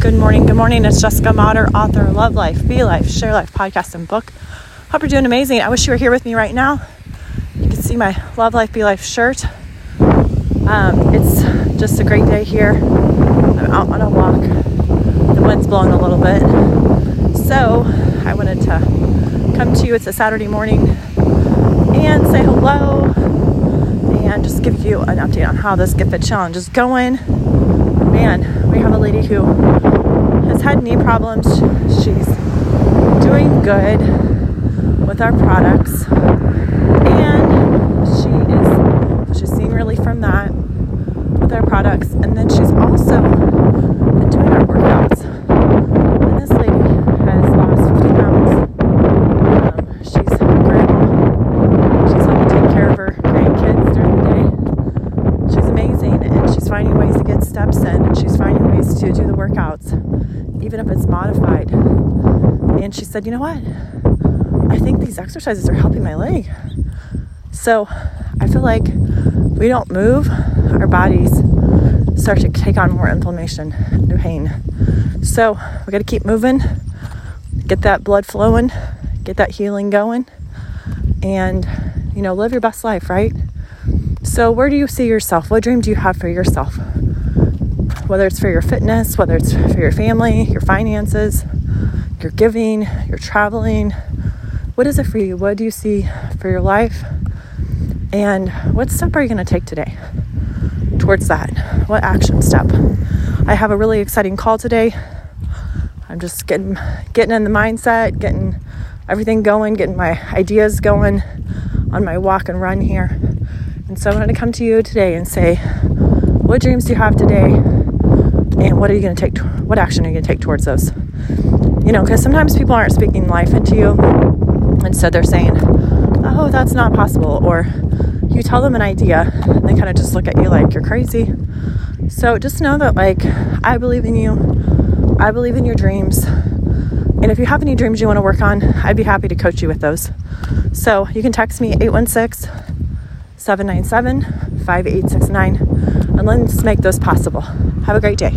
Good morning. Good morning. It's Jessica Motter, author of Love Life, Be Life, Share Life podcast and book. Hope you're doing amazing. I wish you were here with me right now. You can see my Love Life, Be Life shirt. Um, it's just a great day here. I'm out on a walk. The wind's blowing a little bit. So I wanted to come to you. It's a Saturday morning and say hello and just give you an update on how this Get Fit Challenge is going. Man, we have a lady who has had knee problems. She's doing good with our products, and she is she's seeing relief from that with our products. And then she's also been doing our workouts. And this lady has lost 50 pounds. Um, she's a grandma. She's helping take care of her grandkids during the day. She's amazing, and she's finding ways to get steps in, and she's finding ways to do the workouts even if it's modified. And she said, You know what? I think these exercises are helping my leg. So I feel like we don't move, our bodies start to take on more inflammation and pain. So we got to keep moving, get that blood flowing, get that healing going, and you know, live your best life, right? So, where do you see yourself? What dream do you have for yourself? whether it's for your fitness, whether it's for your family, your finances, your giving, your traveling. What is it for you? What do you see for your life? And what step are you going to take today towards that? What action step? I have a really exciting call today. I'm just getting getting in the mindset, getting everything going, getting my ideas going on my walk and run here. And so I wanted to come to you today and say, what dreams do you have today? and what are you going to take what action are you going to take towards those? You know because sometimes people aren't speaking life into you. Instead they're saying oh that's not possible. Or you tell them an idea and they kind of just look at you like you're crazy. So just know that like i believe in you. I believe in your dreams. And if you have any dreams you want to work on i'd be happy to coach you with those. So you can text me 816 797 5869 and let's make those possible have a great day.